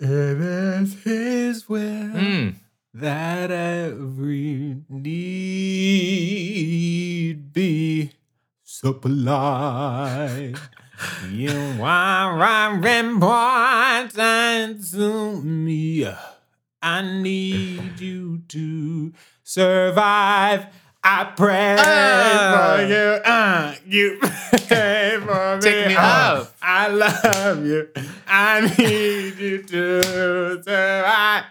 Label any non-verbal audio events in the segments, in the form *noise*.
It is His will Mm. that every need be supplied. *laughs* you are important to me. I need *laughs* you to survive. I pray Ah. for you. Uh, you *laughs* pray for me. Take me Uh, up. I love you. I need you to survive.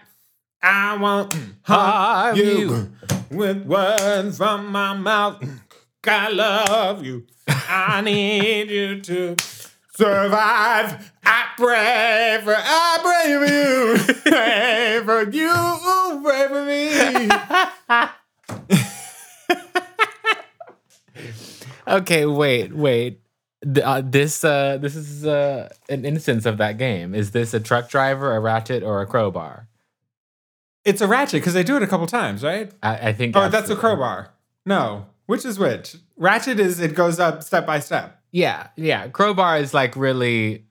I won't harm you. you with words from my mouth. I love you. I need you to survive. I pray for, I pray for you. *laughs* Pray for you. Pray for me. *laughs* Okay, wait, wait. Uh, this uh, this is uh, an instance of that game. Is this a truck driver, a ratchet, or a crowbar? It's a ratchet because they do it a couple times, right? I, I think. Oh, that's a crowbar. No. Which is which? Ratchet is it goes up step by step. Yeah, yeah. Crowbar is like really,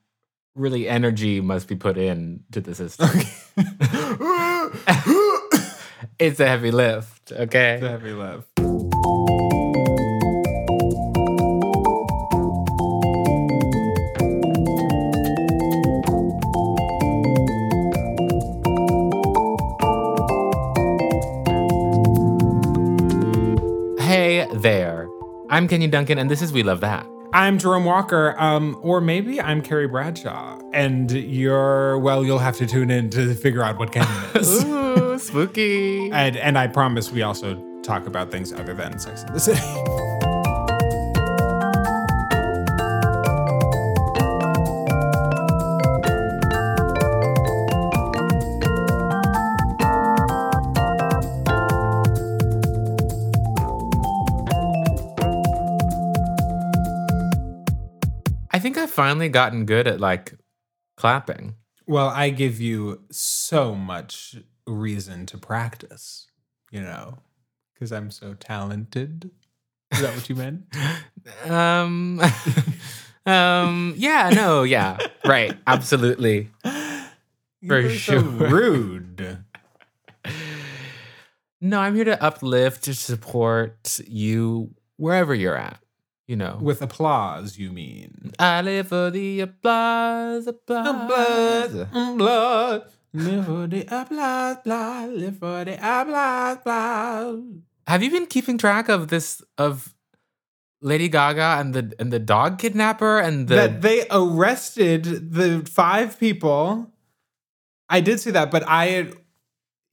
really energy must be put in to the system. Okay. *laughs* *laughs* it's a heavy lift. Okay. it's a heavy lift. There. I'm Kenyon Duncan, and this is We Love That. I'm Jerome Walker, um, or maybe I'm Carrie Bradshaw, and you're well. You'll have to tune in to figure out what Kenyon *laughs* is. Ooh, spooky. and and I promise we also talk about things other than Sex in the City. *laughs* finally gotten good at like clapping. Well, I give you so much reason to practice, you know, because I'm so talented. Is that what you meant? *laughs* Um, *laughs* um, yeah, no, yeah, right, absolutely. For You're sure. So rude. No, I'm here to uplift, to support you wherever you're at. You know, With applause, you mean? I live for the applause, applause. applause. Live for the applause, applause. Live for the applause, applause. Have you been keeping track of this of Lady Gaga and the and the dog kidnapper and the that they arrested the five people. I did see that, but I,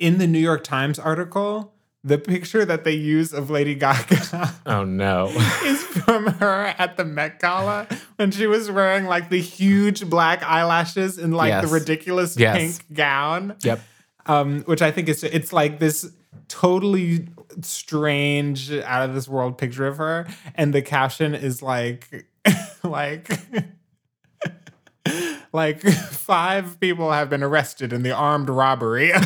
in the New York Times article, the picture that they use of Lady Gaga *laughs* oh no *laughs* is from her at the Met Gala when she was wearing like the huge black eyelashes and like the ridiculous Yes. pink gown. yep um, which I think is it's like this totally strange, out of this world picture of her, and the caption is like, *laughs* like. Like five people have been arrested in the armed robbery of.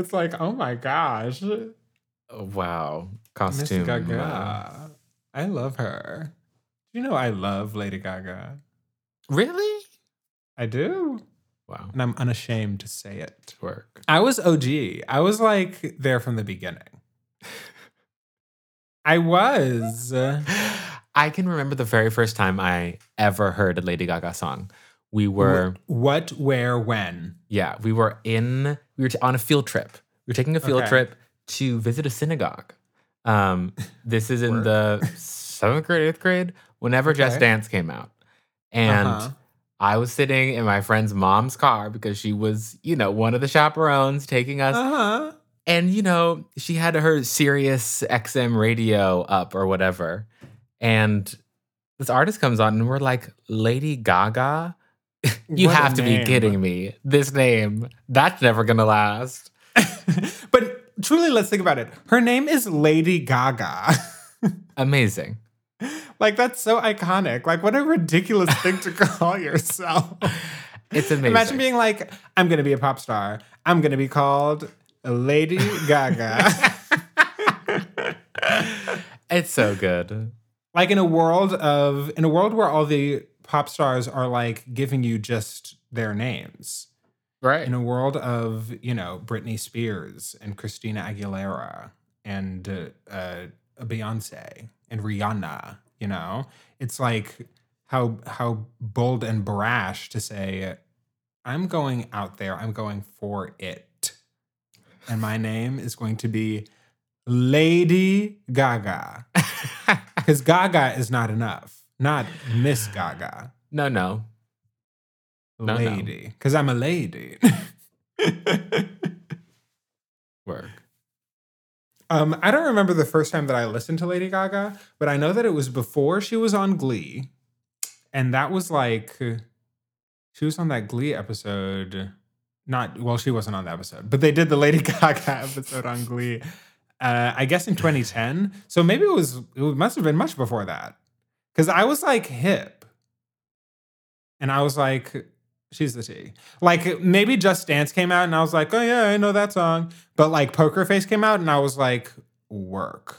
It's like, oh my gosh, Oh, wow costume uh, Gaga. I love her. Do you know I love Lady Gaga? really I do, wow and I'm unashamed to say it. work I was OG. I was like there from the beginning. I was. *laughs* I can remember the very first time I ever heard a Lady Gaga song. We were, What, where, when? yeah, we were in, we were t- on a field trip. We were taking a field Okay. trip to visit a synagogue. Um, this is in the seventh grade, eighth grade, whenever Just Dance came out. And Uh-huh. I was sitting in my friend's mom's car because she was, you know, one of the chaperones taking us. Uh huh. And, you know, she had her Sirius XM radio up or whatever. And this artist comes on and we're like, Lady Gaga? *laughs* you What have to be kidding me. This name, that's never going to last. *laughs* but truly, let's think about it. Her name is Lady Gaga. *laughs* Amazing. like, that's so iconic. Like, what a ridiculous thing to call yourself. It's amazing. Imagine being like, I'm going to be a pop star. I'm going to be called Lady Gaga. it's so good. like in a world of in a world where all the pop stars are like giving you just their names. Right. In a world of, you know, Britney Spears and Christina Aguilera and uh, uh, Beyonce and Rihanna, you know, it's like how how bold and brash to say, I'm going out there, I'm going for it. And my name is going to be Lady Gaga. *laughs* Because Gaga is not enough. Not Miss Gaga. no, no. No, no. lady. Because I'm a lady. *laughs* Work. um, I don't remember the first time that I listened to Lady Gaga, but I know that it was before she was on Glee. And that was like she was on that Glee episode. Not well, she wasn't on the episode, but they did the Lady *laughs* Gaga episode on Glee. Uh, I guess in 2010. So maybe it was it must have been much before that. Cause I was like hip. And I was like, she's the T. Like maybe Just Dance came out and I was like, oh yeah, I know that song. But like Poker Face came out and I was like, work.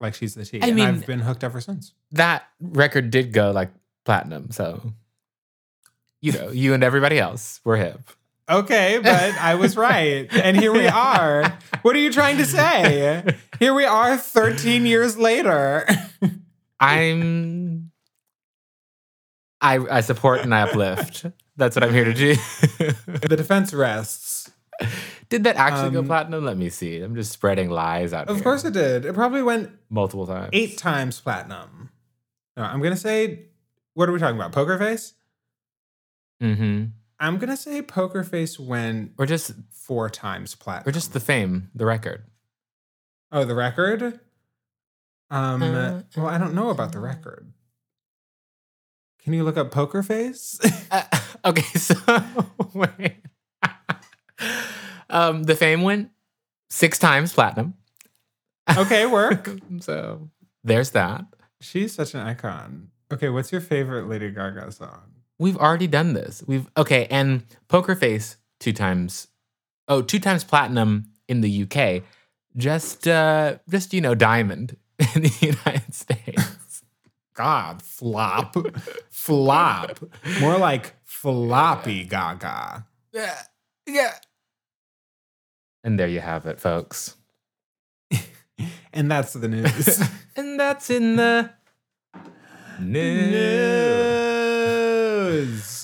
Like she's the T. I and mean- I've been hooked ever since. That record did go like platinum, so you know, you and everybody else were hip. Okay, but I was right. And here we are. *laughs* What are you trying to say? Here we are 13 years later. *laughs* I'm I I support and I uplift. That's what I'm here to do. the defense rests. Did that actually go Um, platinum? Let me see. I'm just spreading lies out Of here. course it did. It probably went multiple times. eight times platinum. No, I'm going to say, what are we talking about? Poker Face? Mm-hmm. I'm going to say Poker Face went Or just four times platinum. or just the fame, the record. Oh, the record? Um, Uh, well, I don't know about the record. Can you look up Poker Face? *laughs* Uh, *laughs* okay, so *laughs* wait. um, the fame went six times platinum. okay, work. so there's that. She's such an icon. Okay, what's your favorite Lady Gaga song? We've already done this. We've okay, and Poker Face two times. Oh, two times platinum in the UK. Just uh just you know, diamond in the *laughs* United States. God, flop. flop. More like floppy Gaga. Yeah. Yeah. And there you have it, folks. *laughs* And that's the news. *laughs* And that's in the news.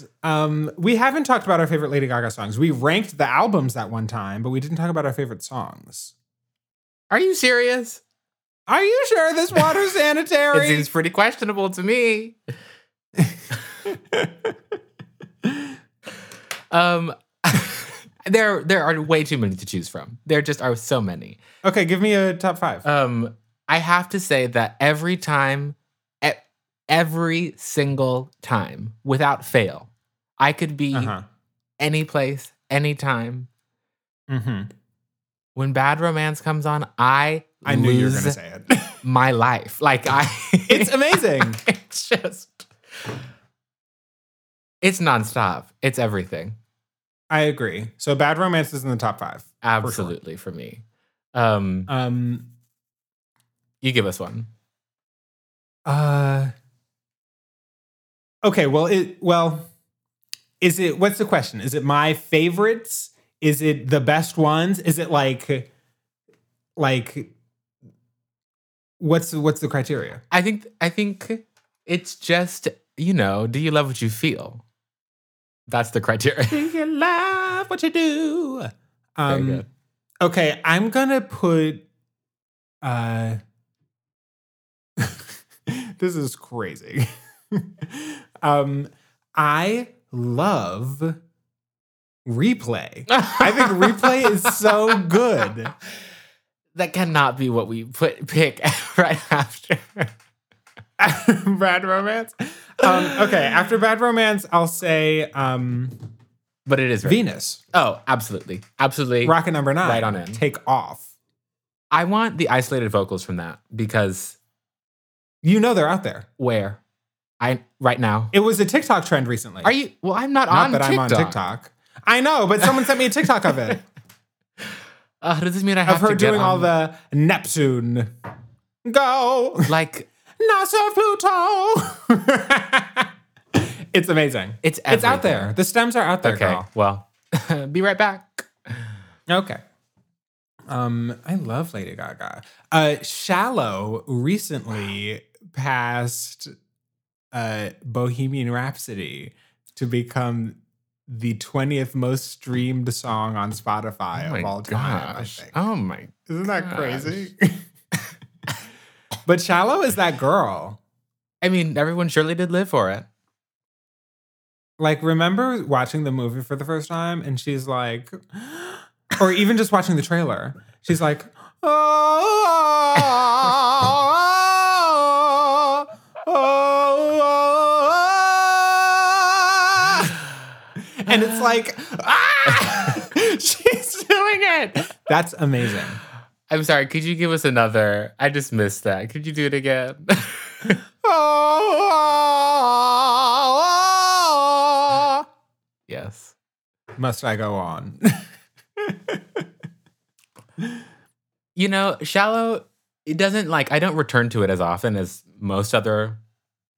news. Um, we haven't talked about our favorite Lady Gaga songs. We ranked the albums that one time, but we didn't talk about our favorite songs. Are you serious? Are you sure this water's *laughs* sanitary? It seems pretty questionable to me. *laughs* um *laughs* there there are way too many to choose from. There just are so many. okay, give me a top five. Um I have to say that every time e- every single time without fail, I could be uh-huh. any place, anytime. hmm When Bad Romance comes on, I I knew you were going to say it. *laughs* my life. Like I *laughs* it's amazing. *laughs* it's just it's nonstop. It's everything. I agree. So Bad Romance is in the top five. Absolutely for, me. Um Um, you give us one. Uh Okay, well it well is it what's the question? Is it my favorites? Is it the best ones? Is it like like what's what's the criteria? I think I think it's just, you know, do you love what you feel? That's the criteria. Do you love what you do? Very Um good. okay, I'm gonna put uh *laughs* this is crazy. *laughs* um I love replay. I think replay is so *laughs* good. That cannot be what we put pick *laughs* right after. *laughs* Bad romance. Um, okay, after bad romance, I'll say um, But it is very Venus. Oh, absolutely. Absolutely. Rocket number nine. Right on in. Take off. I want the isolated vocals from that because You know they're out there. where? I right now. It was a TikTok trend recently. Are you well, I'm not, Not on that TikTok. I'm on TikTok. I know, but someone sent me a TikTok of it. *laughs* Uh, does this mean I have of her to doing all the Neptune. Go. like NASA Pluto. *laughs* it's amazing. It's it's out there. The stems are out there, Okay, girl. well, *laughs* be right back. Okay. Um, I love Lady Gaga. Uh, Shallow recently passed uh, Bohemian Rhapsody to become the 20th most streamed song on Spotify Oh of all time. I think. Oh my. Isn't that gosh. crazy? but Shallow is that girl. I mean, everyone surely did live for it. Like, remember watching the movie for the first time and she's like, or even just watching the trailer, she's like, oh, and it's like, ah, *laughs* she's doing it. That's amazing. I'm sorry. Could you give us another? I just missed that. Could you do it again? Oh, *laughs* yes. must I go on? *laughs* You know, shallow. It doesn't like. I don't return to it as often as most other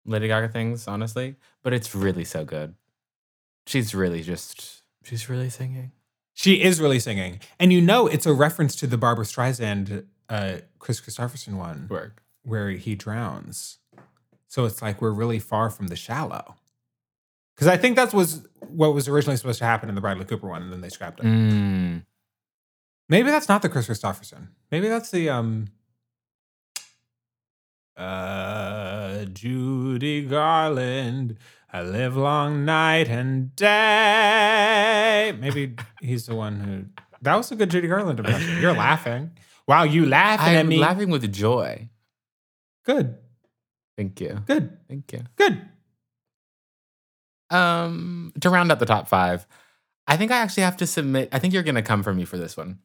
Lady Gaga things, honestly. But it's really so good. She's really just. She's really singing. She is really singing. And you know it's a reference to the Barbra Streisand uh Kris Kristofferson one Work. where he drowns. So it's like we're really far from the shallow. Because I think that was what was originally supposed to happen in the Bradley Cooper one, and then they scrapped it. Mm. Maybe that's not the Kris Kristofferson. Maybe that's the um uh Judy Garland. I live long night and day. Maybe he's the one who that was a good Judy Garland impression. You're laughing. Wow, you laughing at I'm me. laughing with joy. Good, Thank you. good, Thank you. good. Um, to round out the top five, I think I actually have to submit. I think you're gonna come for me for this one.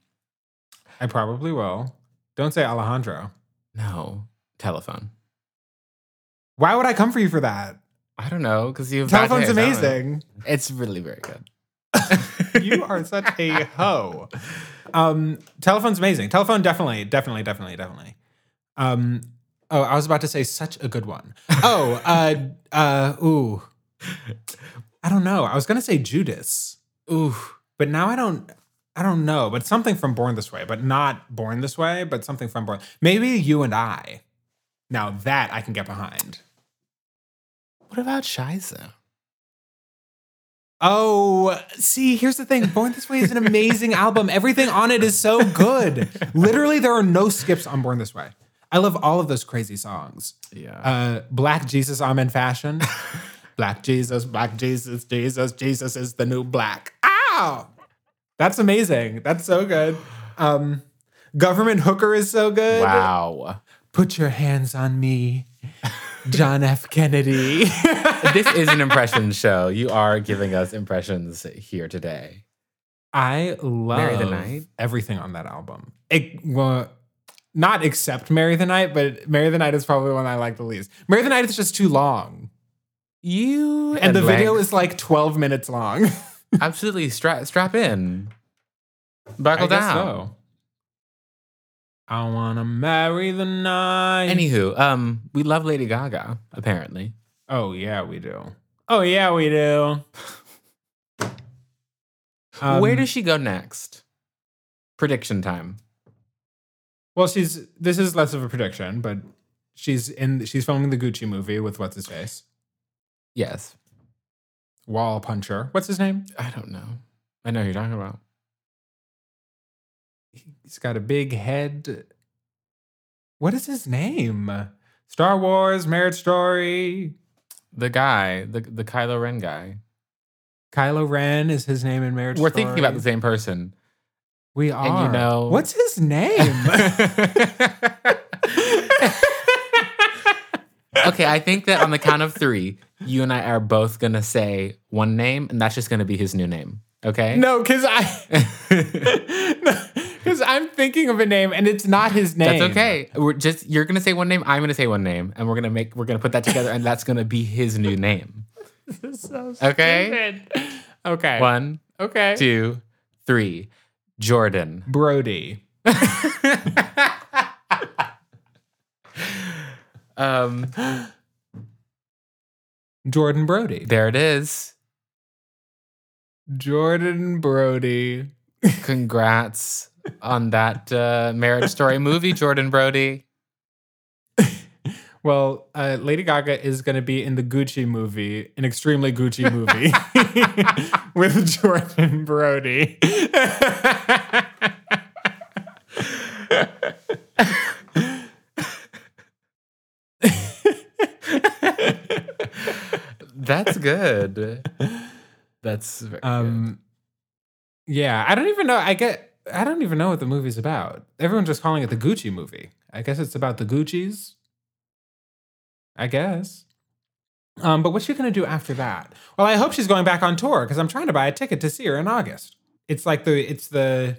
I probably will. Don't say Alejandro. No, telephone. Why would I come for you for that? I don't know because you have Telephone's amazing. It's really very good. *laughs* you are such a hoe. Um, telephone's amazing. Telephone definitely, definitely, definitely, definitely. Um, oh, I was about to say such a good one. Oh, *laughs* uh, uh, ooh, I don't know. I was gonna say Judas. Ooh, but now I don't. I don't know. But something from Born This Way, but not Born This Way, but something from Born. Maybe you and I. Now that I can get behind. What about Scheiße? Oh, see, here's the thing. Born This Way is an amazing album. Everything on it is so good. Literally, there are no skips on Born This Way. I love all of those crazy songs. Yeah. Uh, Black Jesus, I'm in fashion. black Jesus, Black Jesus, Jesus, Jesus is the new black. Ow! That's amazing. That's so good. Um, Government Hooker is so good. wow. Put your hands on me, John F. Kennedy. *laughs* this is an impression show. You are giving us impressions here today. I love Marry the Night? everything on that album. It, well, not except Marry the Night, but Marry the Night is probably the one I like the least. Marry the Night is just too long. You And, the video is like 12 minutes long. *laughs* absolutely strap strap in. Buckle I down. so. I wanna marry the night. Anywho, um, we love Lady Gaga, apparently. oh yeah, we do. Oh yeah, we do. *laughs* Um, Where does she go next? Prediction time. Well, she's this is less of a prediction, but she's in she's filming the Gucci movie with what's his face? Yes. Wall Puncher. What's his name? I don't know. I know who you're talking about. He's got a big head. What is his name? Star Wars, Marriage Story. The guy, the the Kylo Ren guy. Kylo Ren is his name in Marriage We're Story. thinking about the same person. We are. you know- What's his name? *laughs* okay, I think that on the count of three, you and I are both gonna say one name, and that's just gonna be his new name. Okay? no, because I. *laughs* *laughs* I'm thinking of a name and it's not his name. That's okay. We're just you're gonna say one name, I'm gonna say one name, and we're gonna make we're gonna put that together, and that's gonna be his new name. *laughs* This is so Okay. stupid. Okay. One, Okay. two, three. Jordan. Brody. *laughs* um, Jordan Brody. there it is. Jordan Brody. Congrats on that uh, marriage story movie, Jordan Brody. *laughs* Well, uh, Lady Gaga is going to be in the Gucci movie, an extremely Gucci movie *laughs* with Jordan Brody. That's good. That's very good. um, yeah, I don't even know. I get. I don't even know what the movie's about. Everyone's just calling it the Gucci movie. I guess it's about the Gucci's. I guess. Um, but what's she gonna do after that? Well, I hope she's going back on tour because I'm trying to buy a ticket to see her in August. It's like the it's the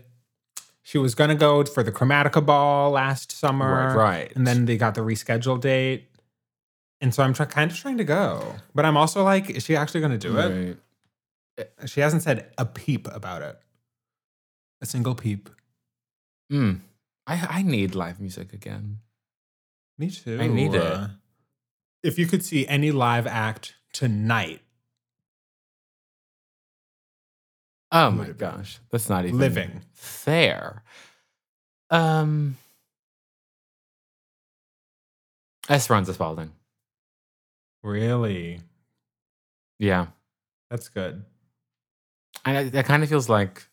she was gonna go for the Chromatica ball last summer, Right, right. And then they got the rescheduled date, and so I'm try- kind of trying to go. But I'm also like, is she actually gonna do it? Right. She hasn't said a peep about it. A single peep. Hmm. I I need live music again. Me too. I need it. If you could see any live act tonight, Oh my gosh, that's not even living, fair. Um, Esperanza Spalding. really, Yeah, that's good. and that kind of feels like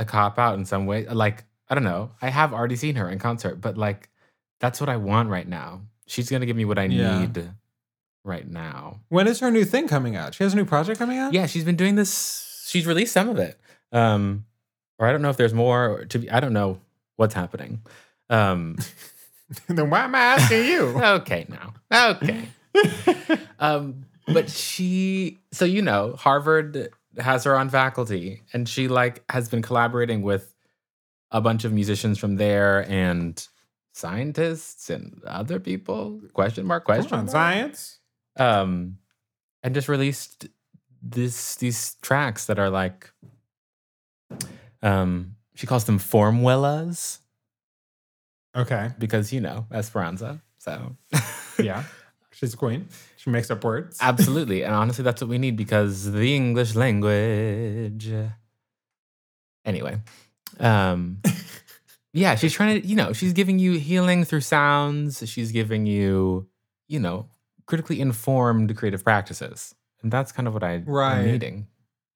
a cop out in some way. Like I don't know. I have already seen her in concert, but like that's what I want right now. She's gonna give me what I Yeah. need right now. When is her new thing coming out? She has a new project coming out. Yeah, she's been doing this. She's released some of it. Um, or I don't know if there's more. To be, I don't know what's happening. Um, *laughs* then why am I asking you? *laughs* okay, now, okay. *laughs* Um, but she, so you know, Harvard has her on faculty, and she like has been collaborating with a bunch of musicians from there and scientists and other people. Question mark? Question on, mark? science. um and just released this these tracks that are like um she calls them formwelas Okay. because you know esperanza so Yeah. She's a queen. *laughs* She makes up words. absolutely and honestly that's what we need because the english language anyway um *laughs* yeah she's trying to you know she's giving you healing through sounds she's giving you you know critically informed creative practices and that's kind of what i Right. am needing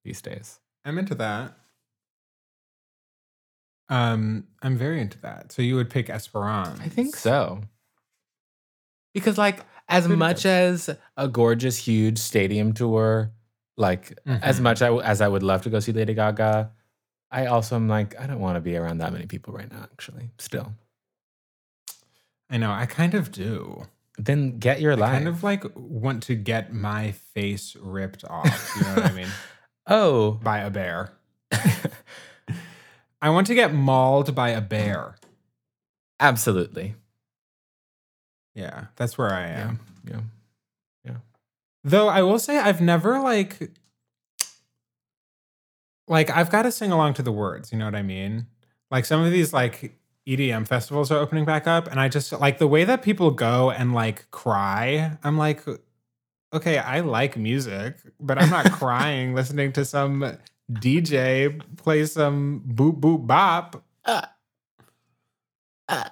these days I'm into that. Um, I'm very into that. So you would pick Esperanza. i think so because like as Pretty much good. as a gorgeous huge stadium tour like as Mhm. much I, as i would love to go see lady gaga i also am like i don't want to be around that many people right now actually still I know. I kind of do. then get your I life kind of like want to get my face ripped off. You know what I mean? *laughs* oh By a bear. *laughs* I want to get mauled by a bear. absolutely Yeah, that's where I am. yeah am. yeah Though I will say I've never like like I've got to sing along to the words, you know what I mean? Like some of these like EDM festivals are opening back up and I just like the way that people go and like cry. I'm like okay, I like music, but I'm not *laughs* crying listening to some DJ play some boop boop bop. Uh, uh.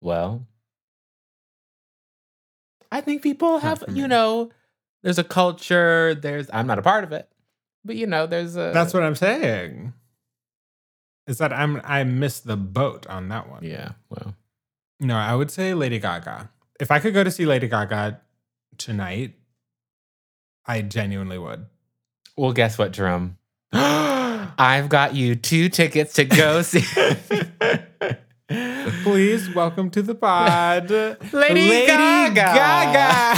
well i think people have you mm-hmm. know there's a culture there's i'm not a part of it but you know there's a That's what I'm saying. Is that I'm I missed the boat on that one. yeah well No, I would say Lady Gaga. If I could go to see Lady Gaga tonight, I genuinely would. well guess what jerome *gasps* i've got you two tickets to go *laughs* see *laughs* Please welcome to the pod, *laughs* Lady Gaga. Gaga.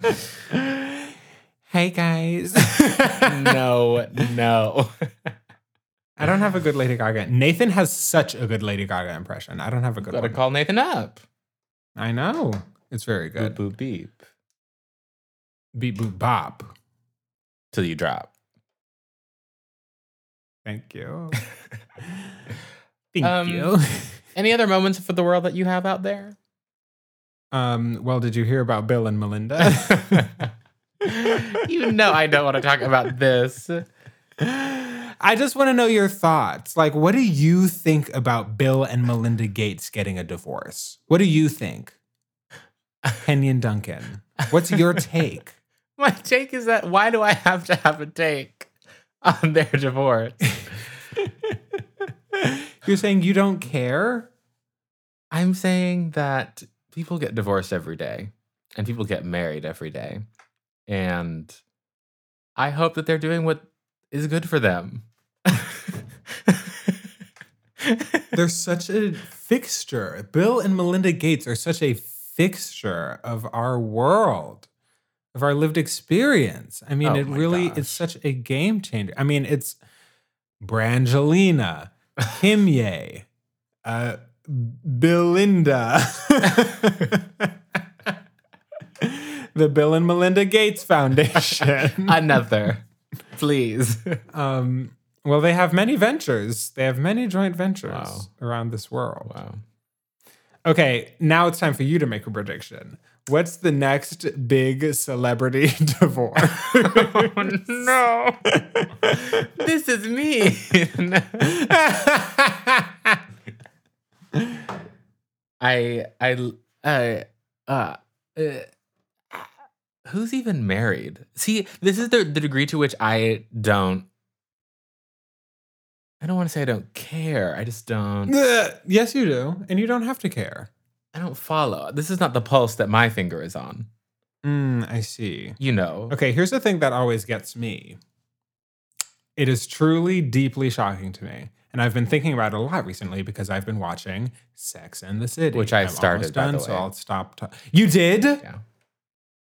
*laughs* hey guys. *laughs* no no I don't have a good Lady Gaga. Nathan has such a good Lady Gaga impression. I don't have a good gotta one. call nathan up I know. It's very boop good. boop beep Beep boop bop. till you drop Thank you. *laughs* Thank Um, you. *laughs* Any other moments for the world that you have out there? Um, well, did you hear about Bill and Melinda? *laughs* you know I don't want to talk about this. I just want to know your thoughts. Like, what do you think about Bill and Melinda Gates getting a divorce? What do you think? Kenyon Duncan, what's your take? My take is that why do I have to have a take *laughs* on their divorce? *laughs* You're saying you don't care? I'm saying that people get divorced every day and people get married every day. And I hope that they're doing what is good for them. *laughs* They're such a fixture. Bill and Melinda Gates are such a fixture of our world, of our lived experience. I mean, Oh it really gosh. it's such a game changer. I mean, it's Brangelina, *laughs* Kimye, uh, Belinda, *laughs* the Bill and Melinda Gates Foundation. *laughs* Another, please. um, well, they have many ventures. They have many joint ventures Wow. around this world. Wow. Okay, now it's time for you to make a prediction. What's the next big celebrity *laughs* divorce? *laughs* Oh, no. this is me. *laughs* I I I uh, uh who's even married? See, this is the the degree to which I don't I don't want to say I don't care. I just don't yes, you do. And you don't have to care. I don't follow. This is not the pulse that my finger is on. Mm, I see. You know. Okay, here's the thing that always gets me. It is truly deeply shocking to me. And I've been thinking about it a lot recently because I've been watching Sex and the City. Which I've I'm started, almost by the done, so. I'll stop. ta- you did? Yeah.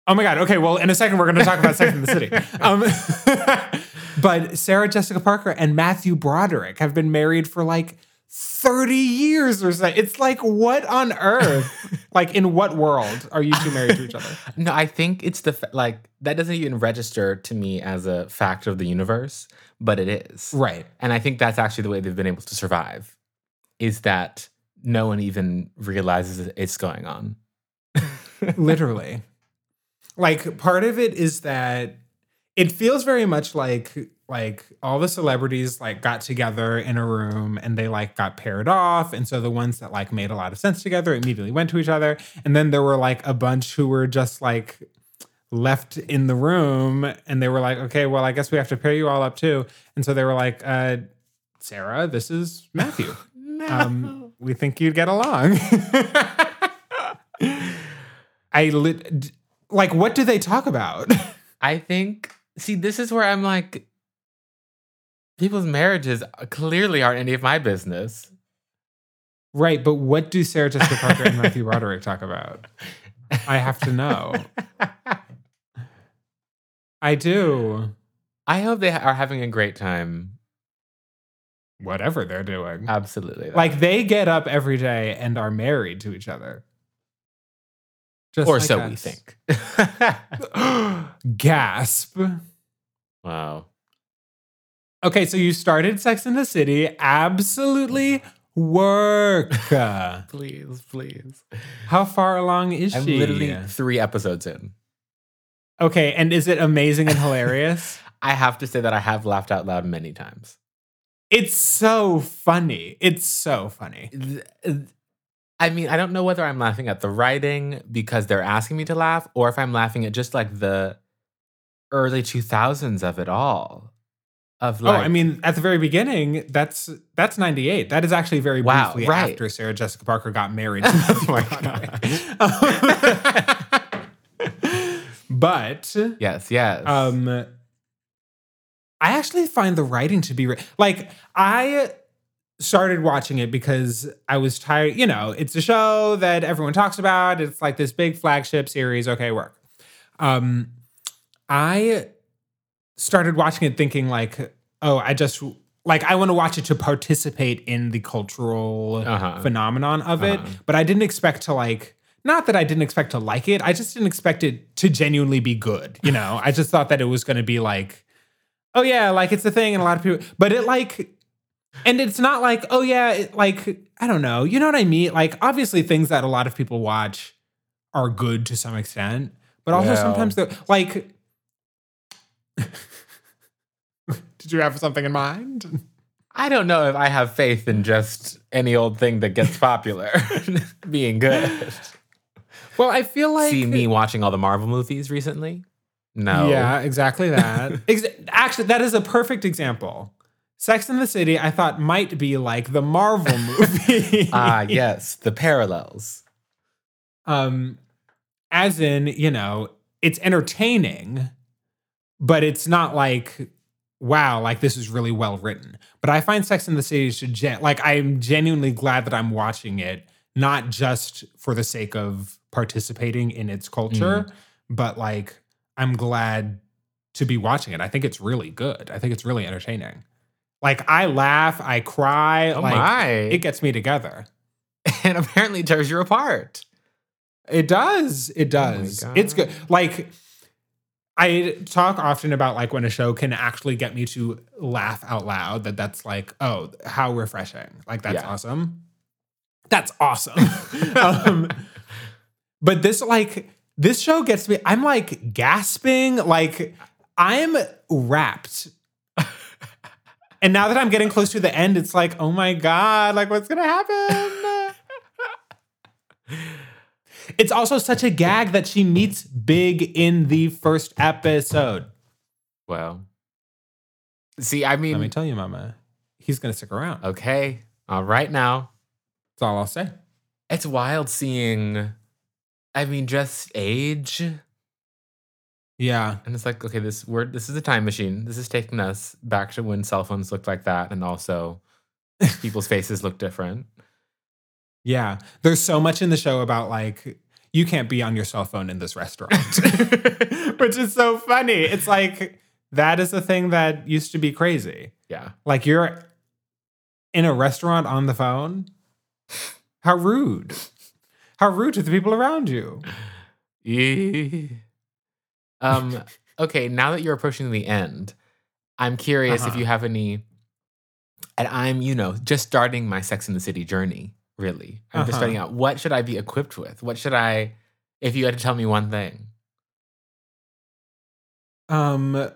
Oh my god. Okay. Well, in a second we're going to talk about Sex and the City. *laughs* Um, *laughs* but Sarah Jessica Parker and Matthew Broderick have been married for like 30 years or so. It's like what on earth? *laughs* like in what world are you two married to each other? *laughs* No, I think it's the like that doesn't even register to me as a fact of the universe, but it is. Right. And I think that's actually the way they've been able to survive is that no one even realizes it's going on. *laughs* Literally. Like part of it is that it feels very much like like all the celebrities like got together in a room and they like got paired off. And so the ones that like made a lot of sense together immediately went to each other. And then there were like a bunch who were just like left in the room and they were like okay well i guess we have to pair you all up too. And so they were like uh sarah this is *laughs* matthew. Um, we think you'd get along. *laughs* I lit, like, what do they talk about? *laughs* I think see this is where I'm like people's marriages uh, clearly aren't any of my business. right, but what do Sarah Jessica Parker and Matthew *laughs* Broderick talk about? I have to know. I do. I hope they are having a great time. Whatever they're doing. Absolutely. like, they get up every day and are married to each other. Just or like so we think. *laughs* *gasps* Gasp. wow. Okay, so you started Sex in the City. Absolutely work. *laughs* Please, please. How far along is she? I'm she? literally three episodes in. Okay, and is it amazing and *laughs* hilarious? I have to say that I have laughed out loud many times. it's so funny. It's so funny. I mean, I don't know whether I'm laughing at the writing because they're asking me to laugh, or if I'm laughing at just like the early 2000s of it all. Of like, oh, I mean, at the very beginning, that's that's 98. That is actually very Wow, briefly right. after Sarah Jessica Parker got married. Oh my Broderick. but yes, yes. Um, I actually find the writing to be re- like I started watching it because I was tired. You know, it's a show that everyone talks about. It's like this big flagship series. Okay, work. Um, I started watching it thinking like, oh, I just like I want to watch it to participate in the cultural Uh-huh. phenomenon of it, Uh-huh. but I didn't expect to like. Not that I didn't expect to like it. I just didn't expect it to genuinely be good. You know, I just thought that it was going to be like, oh yeah, like it's a thing, and a lot of people. But it like and it's not like, oh yeah, it, like I don't know, you know what I mean? Like obviously things that a lot of people watch are good to some extent, but also sometimes they're like. *laughs* Did you have something in mind? I don't know if I have faith in just any old thing that gets popular *laughs* being good. Well, I feel like See me watching all the Marvel movies recently? No. Yeah, exactly that. *laughs* Ex- Actually, that is a perfect example. Sex in the City, I thought might be like the Marvel movie. Ah, yes, the parallels. um, as in, you know, it's entertaining, but it's not like, wow, like this is really well written. But I find Sex in the City should gen- like I'm genuinely glad that I'm watching it, not just for the sake of participating in its culture, mm. but like I'm glad to be watching it. I think it's really good. I think it's really entertaining. Like I laugh, I cry, Oh like my. it gets me together. *laughs* and apparently tears you apart. It does. It Oh does. it's good. Like I talk often about like when a show can actually get me to laugh out loud. That that's like, oh, how refreshing. Like that's Yeah. awesome. That's awesome. *laughs* um, but this like this show gets me. I'm like gasping. Like I'm wrapped. And now that I'm getting close to the end, it's like, oh my God, like what's gonna happen? It's also such a gag that she meets Big in the first episode. Well, see, I mean, Let me tell you, Mama, he's gonna stick around. okay, all right now. That's all I'll say. It's wild seeing, I mean, just age. Yeah, And it's like, okay, this we're this is a time machine. This is taking us back to when cell phones looked like that, and also *laughs* people's faces look different. yeah. There's so much in the show about like you can't be on your cell phone in this restaurant, *laughs* which is so funny. It's like that is a thing that used to be crazy. Yeah. Like you're in a restaurant on the phone. How rude! How rude to the people around you. Um, okay, now that you're approaching the end, I'm curious if Uh-huh. you have any. And I'm, you know, just starting my Sex in the City journey, really. I'm just Uh-huh. starting out. What should I be equipped with? What should I, if you had to tell me one thing? Um.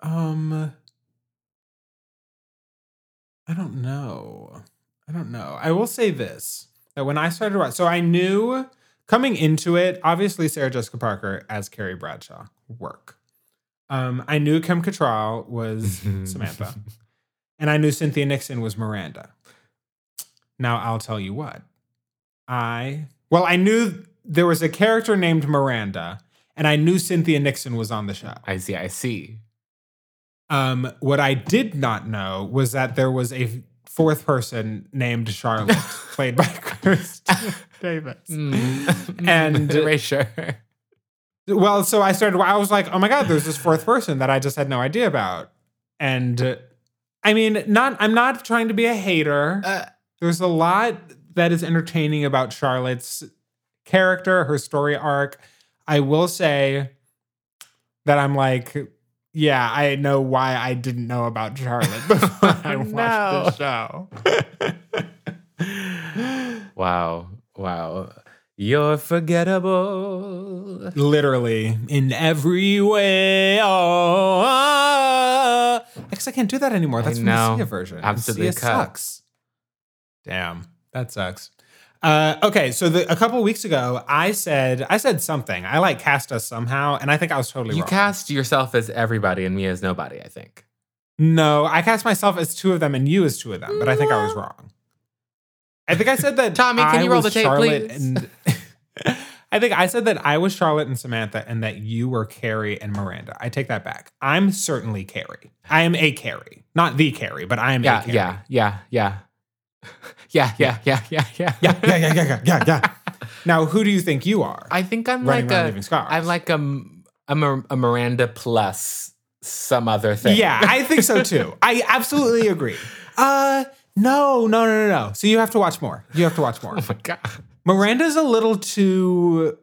Um. I don't know. I don't know. I will say this that when I started watching, so I knew coming into it, obviously Sarah Jessica Parker as Carrie Bradshaw work. Um, I knew Kim Cattrall was *laughs* Samantha, and I knew Cynthia Nixon was Miranda. Now I'll tell you what. I well, I knew there was a character named Miranda, and I knew Cynthia Nixon was on the show. I see, I see. Um, what I did not know was that there was a fourth person named Charlotte, *laughs* played by Kristen *laughs* Davis. Mm. And- *laughs* erasure. Well, so I started. I was like, "Oh my god, there's this fourth person that I just had no idea about." And uh, I mean, not. I'm not trying to be a hater. Uh, There's a lot that is entertaining about Charlotte's character, her story arc. I will say that I'm like, yeah, I know why I didn't know about Charlotte *laughs* before I *laughs* watched the show. *laughs* wow, wow. You're forgettable. Literally in every way. Oh. I guess I can't do that anymore. That's from the Sia version. Absolutely Sia sucks. Damn, that sucks. Uh, okay, so the, a couple weeks ago, I said I said something. I like cast us somehow, and I think I was totally You wrong. cast yourself as everybody and me as nobody, I think. no, I cast myself as two of them and you as two of them, but I think I was wrong. I think I said that. Tommy, can I you roll the tape, Charlotte please? And *laughs* I think I said that I was Charlotte and Samantha, and that you were Carrie and Miranda. I take that back. I'm certainly Carrie. I am a Carrie, not the Carrie, but I am Yeah, a Carrie. yeah, yeah, yeah. *laughs* Yeah, yeah, yeah, yeah, yeah. yeah, yeah, yeah, yeah, yeah, yeah, yeah. *laughs* Now, who do you think you are? I think I'm Running like a, scars. I'm like a, a, a Miranda plus some other thing. Yeah, I think so too. *laughs* I absolutely agree. Uh, no, no, no, no, no. So you have to watch more. You have to watch more. oh my god. Miranda's a little too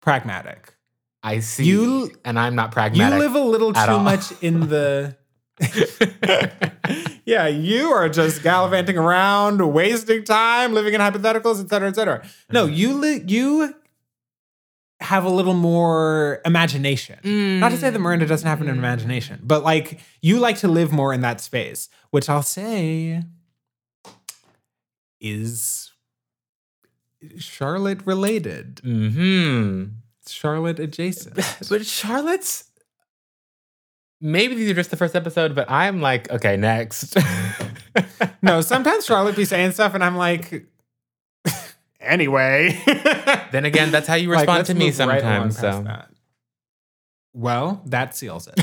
pragmatic. I see. You- and I'm not pragmatic. you live a little too all. much in the *laughs* yeah, you are just gallivanting around, wasting time, living in hypotheticals, et cetera, et cetera. No, you li- you have a little more imagination. Not to say that Miranda doesn't have an imagination, but like you like to live more in that space, which I'll say is Charlotte related. hmm Charlotte adjacent. *laughs* But Charlotte's maybe these are just the first episode, but I'm like, okay, next. *laughs* no, sometimes Charlotte be saying stuff and I'm like, *laughs* anyway. *laughs* then again, that's how you respond let's to me move right sometimes. so that. Well, that seals it.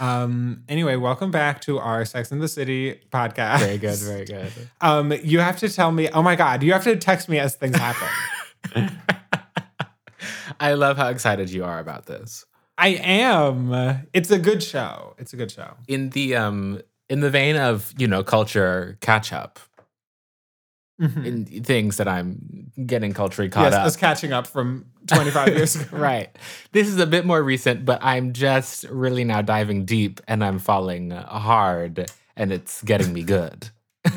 um. Anyway, welcome back to our Sex in the City podcast. very good, very good. Um. You have to tell me. Oh my God! You have to text me as things happen. I love how excited you are about this. I am. It's a good show. It's a good show. In the um in the vein of, you know, culture catch up, Mhm. in things that I'm getting culturally caught Yes, up. us catching up from 25 *laughs* years ago. right. This is a bit more recent, but I'm just really now diving deep and I'm falling hard and it's getting me good. *laughs*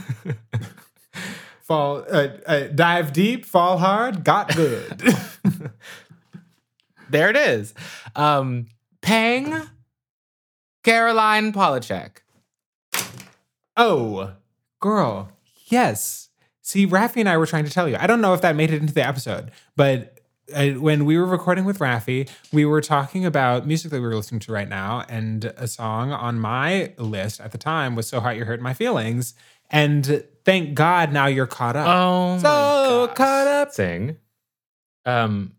Fall. Uh, uh, dive deep. Fall hard. Got good. *laughs* There it is. Um, Pang, Caroline Polachek. Oh, girl. Yes. See, Rafi and I were trying to tell you. I don't know if that made it into the episode, but uh, when we were recording with Rafi, we were talking about music that we were listening to right now, and a song on my list at the time was "So Hot You're Hurting My Feelings." And thank God now you're caught up. Oh, So caught up. Sing. Um,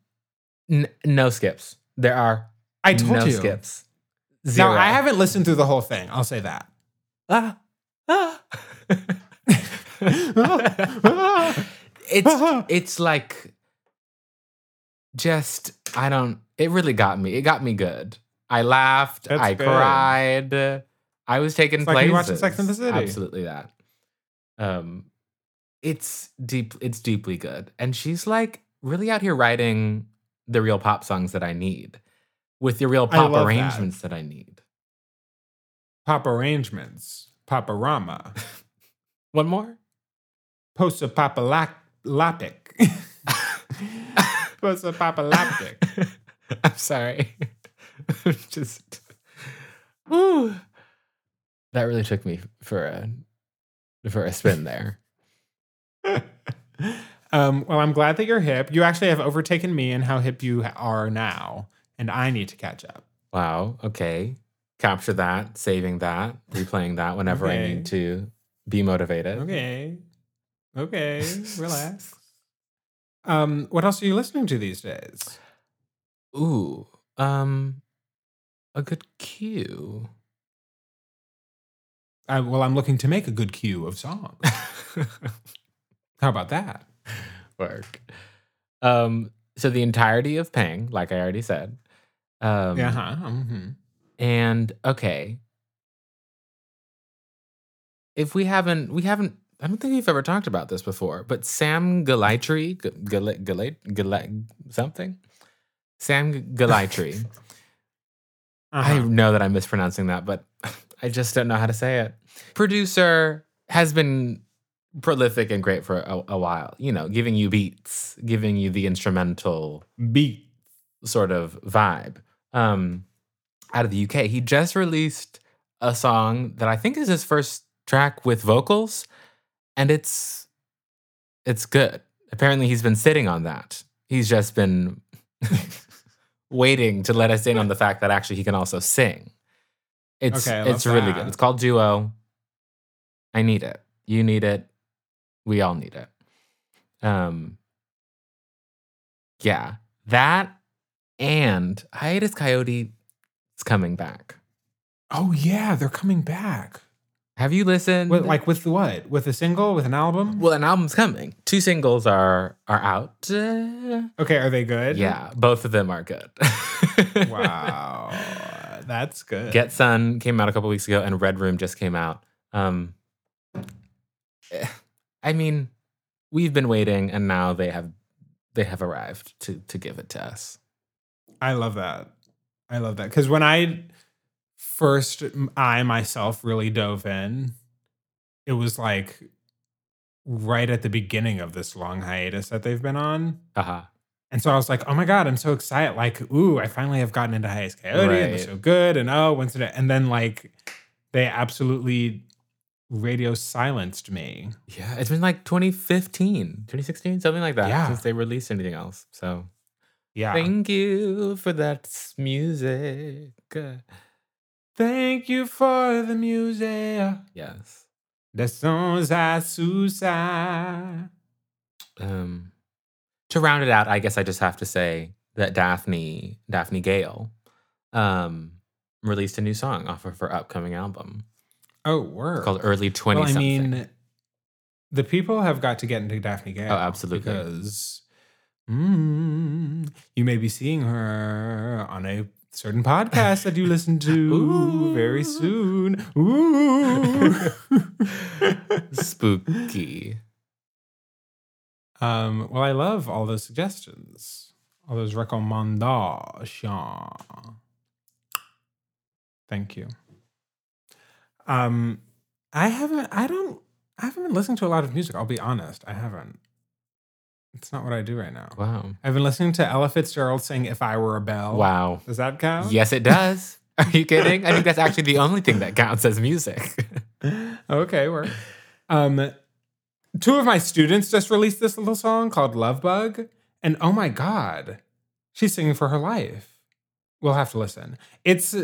n- no skips. There are I told you. no you. skips. Zero. Now I haven't listened through the whole thing. I'll say that. Ah, *laughs* ah. it's it's like just I don't. It really got me. It got me good. I laughed. That's I good. cried. I was taking It's places. watching Sex and the City. Absolutely that. Um, it's deep. It's deeply good, and she's like really out here writing the real pop songs that I need, with the real pop love that. arrangements that I need. Pop arrangements. Paparama. *laughs* One more. Post papalapic. *laughs* *laughs* I'm sorry. Just, woo. That really took me for a for a spin there. Um, well, I'm glad that you're hip. You actually have overtaken me in how hip you are now, and I need to catch up. Wow. Okay. Capture that, saving that, replaying that whenever I need to be motivated. Okay. Okay. Relax. Um, what else are you listening to these days? Ooh. Um. A good cue. I, well, I'm looking to make a good cue of songs. *laughs* How about that? *laughs* Work. Um. So the entirety of Pang, like I already said. Um, yeah. Huh? hmm And okay. If we haven't, we haven't, I don't think we've ever talked about this before, but Sam Gellaitry, Galit, Galit, Galit, something? Sam Gellaitry. *laughs* I Uh-huh. know that I'm mispronouncing that, but *laughs* I just don't know how to say it. Producer has been prolific and great for a, a while, you know, giving you beats, giving you the instrumental Beat. sort of vibe. Um, out of the UK, he just released a song that I think is his first track with vocals, and it's it's good. Apparently, he's been sitting on that. He's just been *laughs* waiting to let us in on the fact that actually he can also sing. It's Okay, it's really that. good. It's called Duo. I need it. You need it. We all need it. Um yeah, that and Hiatus Kaiyote is coming back. Oh yeah, they're coming back. Have you listened? With, like with what? With a single? With an album? well, an album's coming. Two singles are are out. Uh, Okay, are they good? yeah, both of them are good. *laughs* Wow, that's good. Get Sun came out a couple weeks ago, and Red Room just came out. Um, I mean, we've been waiting, and now they have they have arrived to to give it to us. I love that. I love that because when I first I myself really dove in, it was like right at the beginning of this long hiatus that they've been on. Uh-huh. And so I was like, oh my God, I'm so excited. Like, ooh, I finally have gotten into Hiatus Kaiyote and they're so good. And oh, when's it? And then like they absolutely radio silenced me. Yeah, it's been like 2015, 2016, something like that Yeah. since they released anything else. So Yeah. thank you for that music. Thank you for the music. Yes. The songs I suicide. Um, to round it out, I guess I just have to say that Daphne, Daphne Gale, um, released a new song off of her upcoming album Oh, word. called Early 20 well, I mean, the people have got to get into Daphne Gale. Oh, absolutely. Because mm, you may be seeing her on a certain podcast that you *laughs* listen to Ooh. very soon. *laughs* Ooh. Spooky. um, well, I love all those suggestions, all those recommendations. Thank you. Um, I haven't. I don't. I haven't been listening to a lot of music. I'll be honest. I haven't. It's not what I do right now. Wow. I've been listening to Ella Fitzgerald sing "If I Were a Bell." Wow. Does that count? Yes, it does. *laughs* Are you kidding? I think that's actually the only thing that counts as music. *laughs* okay, work. Um, two of my students just released this little song called "Love Bug," and oh my god, she's singing for her life. We'll have to listen. It's.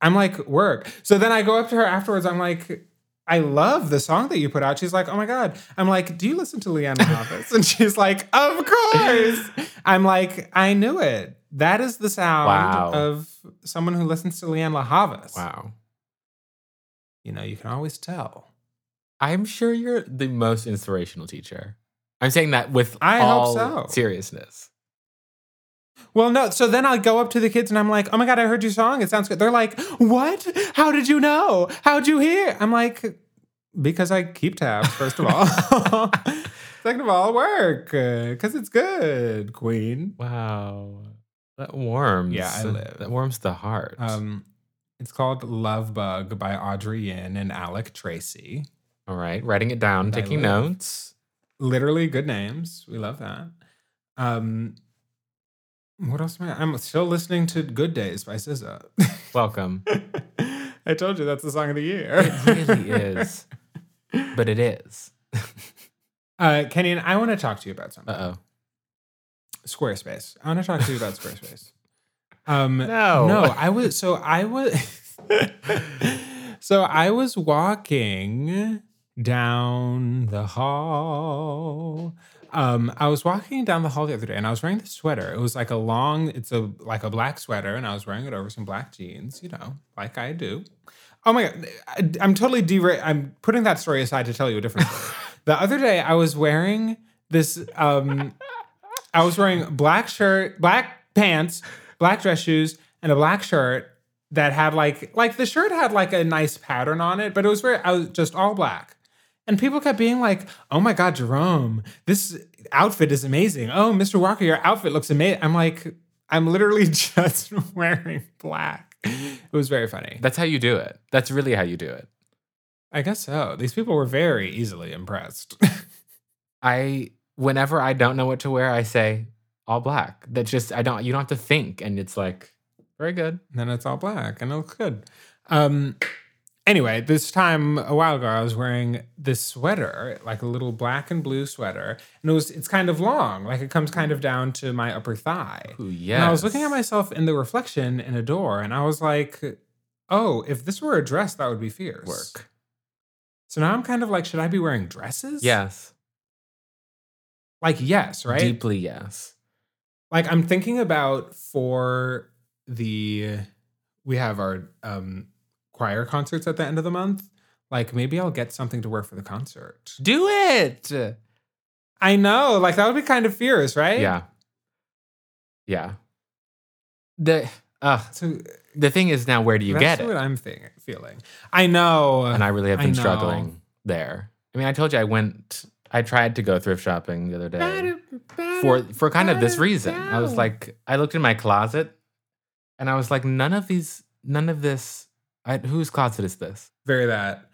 I'm like work. So then I go up to her afterwards. I'm like. I love the song that you put out. She's like, oh my God. I'm like, do you listen to Lianne La Havas? *laughs* And she's like, of course. I'm like, I knew it. That is the sound Wow. of someone who listens to Lianne La Havas. wow. You know, you can always tell. I'm sure you're the most inspirational teacher. I'm saying that with I hope all so. seriousness. Well, no. So then I go up to the kids and I'm like, "Oh my god, I heard your song. It sounds good." They're like, "What? How did you know? How'd you hear?" I'm like, "Because I keep tabs. First of all, *laughs* second of all, work because it's good, Queen." Wow. That warms. Yeah, I live. That warms the heart. Um, it's called "Love Bug" by Audrey Yin and Alec Tracy. all right. Writing it down, and taking notes. Literally good names. We love that. Um, what else am I? I'm still listening to "Good Days" by SZA. *laughs* Welcome. I told you that's the song of the year. It really is. But it is. *laughs* Uh, Kenny, I want to talk to you about something. Uh oh. Squarespace. I want to talk to you about Squarespace. *laughs* Um, No. no, I was so I was so I was walking down the hall. Um, I was walking down the hall the other day, and I was wearing this sweater. It was like a long, it's a like a black sweater, and I was wearing it over some black jeans, you know, like I do. Oh my god, I, I'm totally dera- I'm putting that story aside to tell you a different *laughs* story. the other day, I was wearing this. Um, I was wearing black shirt, black pants, black dress shoes, and a black shirt that had like like the shirt had like a nice pattern on it, but it was very I was just all black. And people kept being like, "Oh my god, Jerome, this outfit is amazing. Oh, Mr. Walker, your outfit looks amazing." I'm like, I'm literally *laughs* just wearing black. It was very funny. That's how you do it. That's really how you do it. I guess so. These people were very easily impressed. *laughs* I whenever I don't know what to wear, I say all black. That just I don't you don't have to think and it's like very good. And then it's all black and it looks good. Um, anyway, this time a while ago, I was wearing this sweater, like a little black and blue sweater, and it was it's kind of long, like it comes kind of down to my upper thigh. Ooh, And. I was looking at myself in the reflection in a door, and I was like, "Oh, if this were a dress, that would be fierce." work. So now I'm kind of like, should I be wearing dresses? Yes. Like yes, right? Deeply yes. like I'm thinking about for the we have our um choir concerts at the end of the month. Like maybe I'll get something to wear for the concert. Do it. I know, like that would be kind of fierce, right? Yeah. Yeah. The uh So the thing is now where do you get it? what I'm think- feeling. I know. and I really have been struggling there. I mean, I told you I went. I tried to go thrift shopping the other day for for kind of this reason. I was like, I looked in my closet, and I was like, none of these, none of this I, whose closet is this? Very that.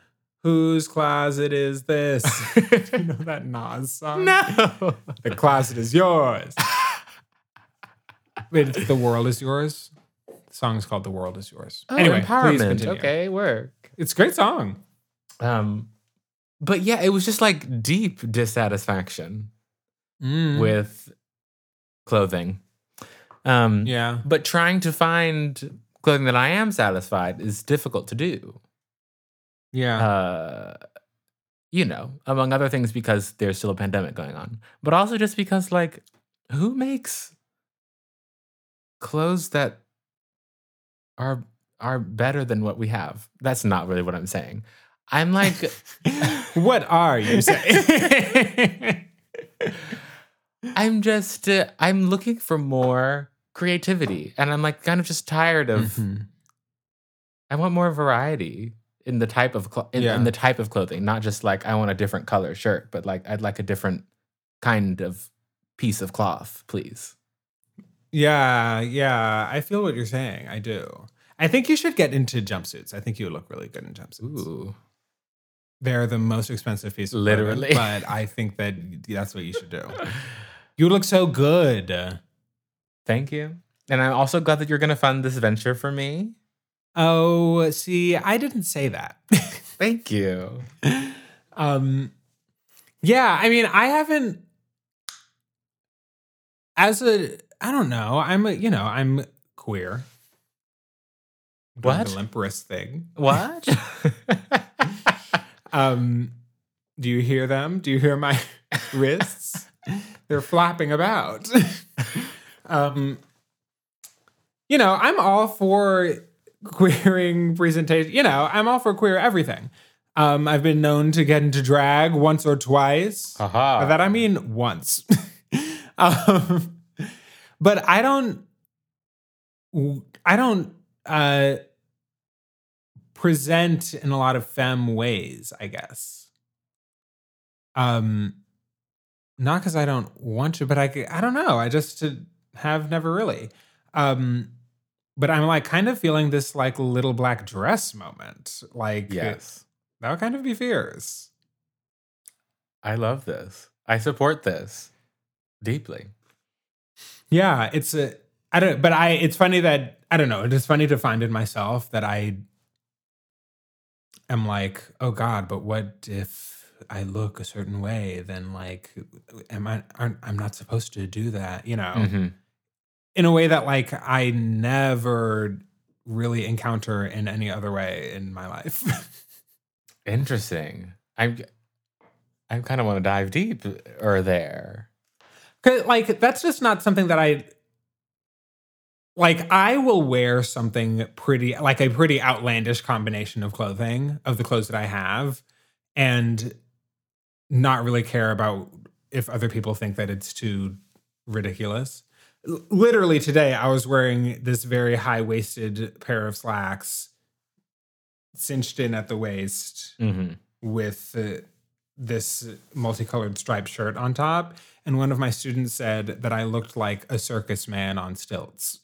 Whose closet is this? *laughs* you know that Nas song? No. The closet is yours. Wait, it's the world is yours. The song's called "The World Is Yours." Oh, anyway, please empowerment. continue. Okay, work. it's a great song. Um, but yeah, it was just like deep dissatisfaction Mm. with clothing. Um, yeah, but trying to find clothing that I am satisfied is difficult to do. yeah, Uh, you know, among other things because there's still a pandemic going on, but also just because like, who makes clothes that are are better than what we have? That's not really what I'm saying. I'm like, *laughs* what are you saying? *laughs* *laughs* I'm just, uh, I'm looking for more creativity, and I'm like kind of just tired of. Mhm. I want more variety in the type of clo- in, Yeah. in the type of clothing, not just like I want a different color shirt, but like I'd like a different kind of piece of cloth, please. Yeah, yeah. I feel what you're saying. I do. I think you should get into jumpsuits. I think you would look really good in jumpsuits. Ooh, They're the most expensive piece of clothing, Literally. but I think that that's what you should do. You look so good. Thank you. And I'm also glad that you're going to fund this venture for me. Oh, see, I didn't say that. *laughs* Thank you. um yeah, I mean, I haven't as a I don't know. I'm a, you know, I'm queer. What? The thing. What? *laughs* Um, do you hear them? Do you hear my *laughs* wrists? They're flapping about. Um, you know, I'm all for queering *laughs* presentation. You know, I'm all for queer everything. Um, I've been known to get into drag once or twice. Aha. By that I mean once. *laughs* um, but I don't. I don't uh, present in a lot of femme ways. I guess. Um, not because I don't want to, but I I don't know. I just uh, have never really. Um, but I'm like kind of feeling this like little black dress moment. Like yes. that would kind of be fierce. I love this. I support this deeply. Yeah, it's a I don't but I it's funny that I don't know, it's funny to find in myself that I am like, oh God, but what if I look a certain way? Then like am I aren't I'm not supposed to do that, you know? Mhm. In a way that like I never really encounter in any other way in my life. *laughs* Interesting. I'm I kind of want to dive deep uh, or there. Cause like that's just not something that I like I will wear something pretty like a pretty outlandish combination of clothing of the clothes that I have and not really care about if other people think that it's too ridiculous. Literally today I was wearing this very high-waisted pair of slacks cinched in at the waist hmm with uh, this multicolored striped shirt on top. And one of my students said that I looked like a circus man on stilts.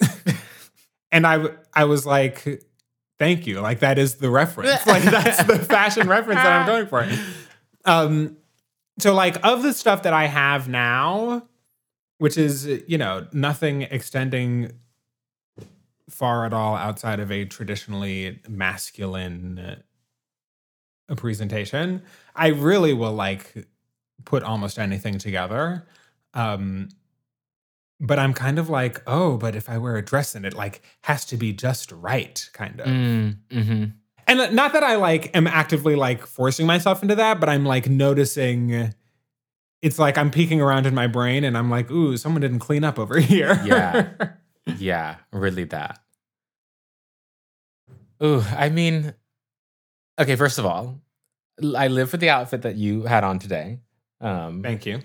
*laughs* and I, I was like, thank you. Like, that is the reference. Like, that's the *laughs* fashion reference that I'm going for. Um, so, like, of the stuff that I have now, which is, you know, nothing extending far at all outside of a traditionally masculine uh, presentation, I really will like put almost anything together. Um, but I'm kind of like, oh, but if I wear a dress in it, like has to be just right, kind of. Mm, hmm And not that I like am actively like forcing myself into that, but I'm like noticing it's like I'm peeking around in my brain and I'm like, ooh, someone didn't clean up over *laughs* here. Yeah. Yeah, really that. Ooh, I mean, okay, first of all, I live for the outfit that you had on today. Um, Thank you.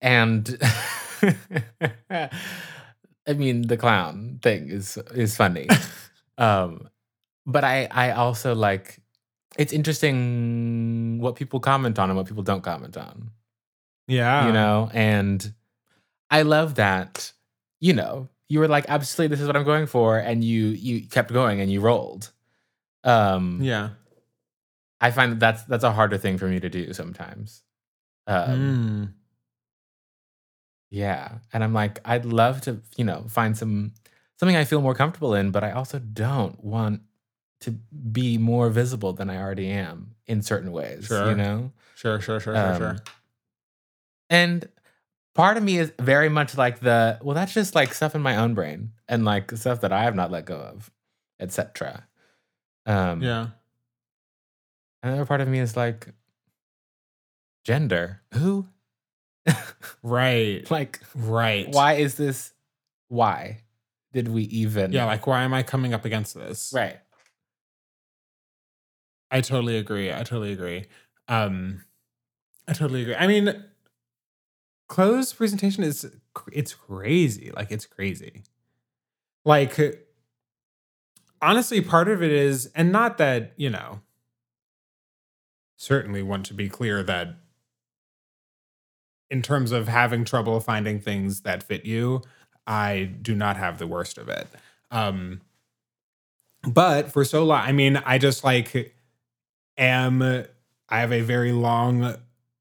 and *laughs* I mean, the clown thing is is funny. *laughs* um, but I I also like it's interesting what people comment on and what people don't comment on Yeah. you know and i love that you know you were like absolutely this is what i'm going for and you you kept going and you rolled Um, Yeah. I find that that's that's a harder thing for me to do sometimes. Um, Mm. Yeah, and I'm like, I'd love to, you know, find some something I feel more comfortable in, but I also don't want to be more visible than I already am in certain ways. Sure. You know, Sure, sure, sure, sure, sure. And part of me is very much like the well, that's just like stuff in my own brain and like stuff that I have not let go of, etc. Um, Yeah. Another part of me is like gender. Who? Right. *laughs* like, Right. why is this? Why did we even? Yeah, like why am I coming up against this? right. I totally agree. I totally agree. Um I totally agree. I mean clothes presentation is it's crazy. Like it's crazy. Like honestly part of it is and not that, you know, certainly want to be clear that in terms of having trouble finding things that fit you, I do not have the worst of it. Um but for so long, I mean, I just like am I have a very long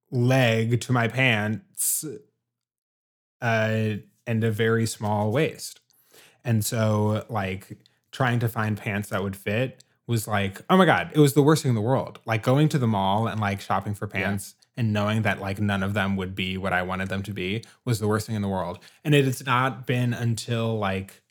leg to my uh and a very small waist. And so like trying to find pants that would fit was like, oh my god, it was the worst thing in the world. Like going to the mall and like shopping for Yeah. pants and knowing that like none of them would be what I wanted them to be was the worst thing in the world. And it has not been until like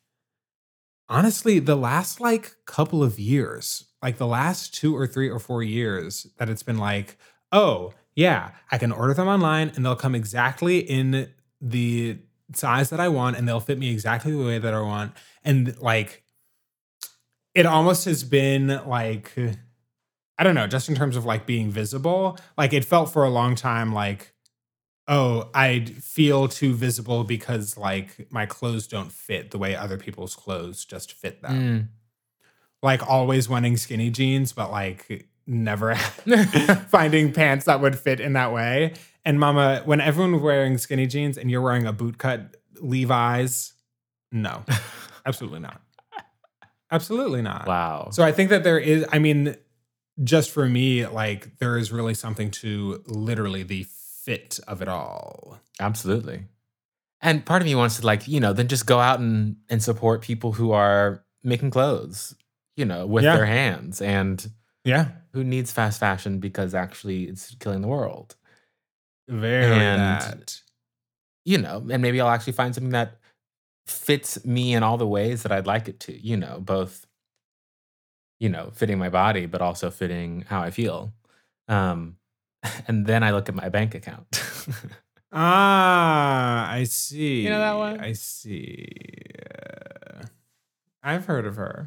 honestly the last like couple of years like the last two or three or four years that it's been like oh yeah i can order them online and they'll come exactly in the size that i want and they'll fit me exactly the way that i want and like it almost has been like i don't know just in terms of like being visible like it felt for a long time like oh, I feel too visible because like my clothes don't fit the way other people's clothes just fit them. Mm. Like always wanting skinny jeans, but like never *laughs* *laughs* finding pants that would fit in that way. And mama, when everyone was wearing skinny jeans and you're wearing a bootcut Levi's, no, *laughs* absolutely not. Absolutely not. wow. So I think that there is, I mean, just for me, like there is really something to literally the fit of it all. Absolutely. And part of me wants to like, you know, then just go out and and support people who are making clothes, you know, with Yeah. their hands and Yeah. Who needs fast fashion because actually it's killing the world. Very And- that. You know, and maybe I'll actually find something that fits me in all the ways that I'd like it to, you know, both you know, fitting my body but also fitting how I feel. Um *laughs* and then I look at my bank account. *laughs* Ah, I see. You know that one? I see. Uh, I've heard of her.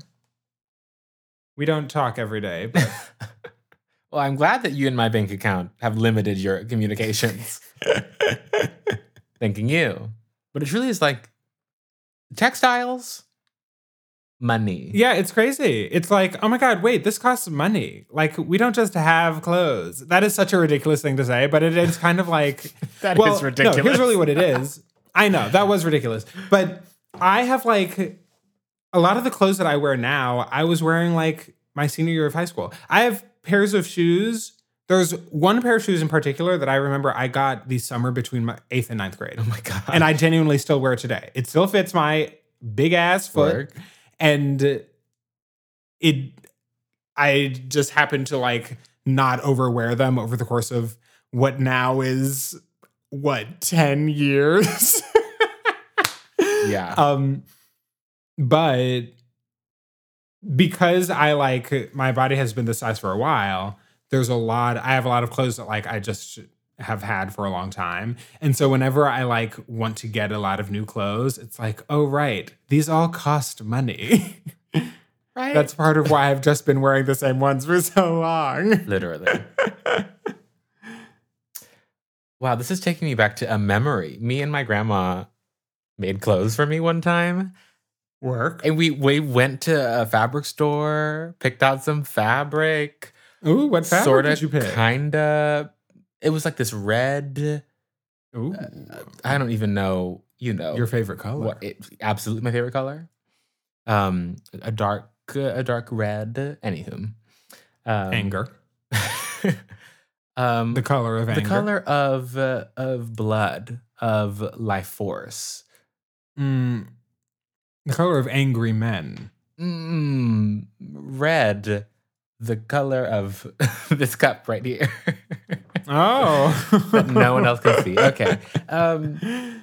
We don't talk every day, but *laughs* well, I'm glad that you and my bank account have limited your communications. *laughs* Thanking you. But it truly is like textiles, money. yeah, it's crazy. It's like, oh my God, wait, this costs money. Like, we don't just have clothes. That is such a ridiculous thing to say, but it is kind of like, *laughs* That well, is ridiculous. No, here's really what it is. I know that was ridiculous, but I have like a lot of the clothes that I wear now. I was wearing like my senior year of high school. I have pairs of shoes. There's one pair of shoes in particular that I remember I got the summer between my eighth and ninth grade, Oh my god. and I genuinely still wear it today. It still fits my big ass foot, Work. and it. I just happen to like not overwear them over the course of what now is what 10 years *laughs* Yeah. um but because i like my body has been this size for a while there's a lot i have a lot of clothes that like i just have had for a long time and so whenever i like want to get a lot of new clothes it's like oh right these all cost money *laughs* right. that's part of why i've just been wearing the same ones for so long literally. wow, this is taking me back to a memory. Me and my grandma made clothes for me one time. Work And we we went to a fabric store, picked out some fabric, Ooh, what fabric sort of did you pick? kinda it was like this red Ooh, I don't even know, you know. your favorite color. what it, absolutely my favorite color. Um a dark uh, a dark red. Anywho, um, Anger. *laughs* um, The color of the color of uh, of blood of life force. Mm, the color of angry men. Mm, red, the color of *laughs* this cup right here *laughs* Oh. that no one else can see. Okay. *laughs* Um,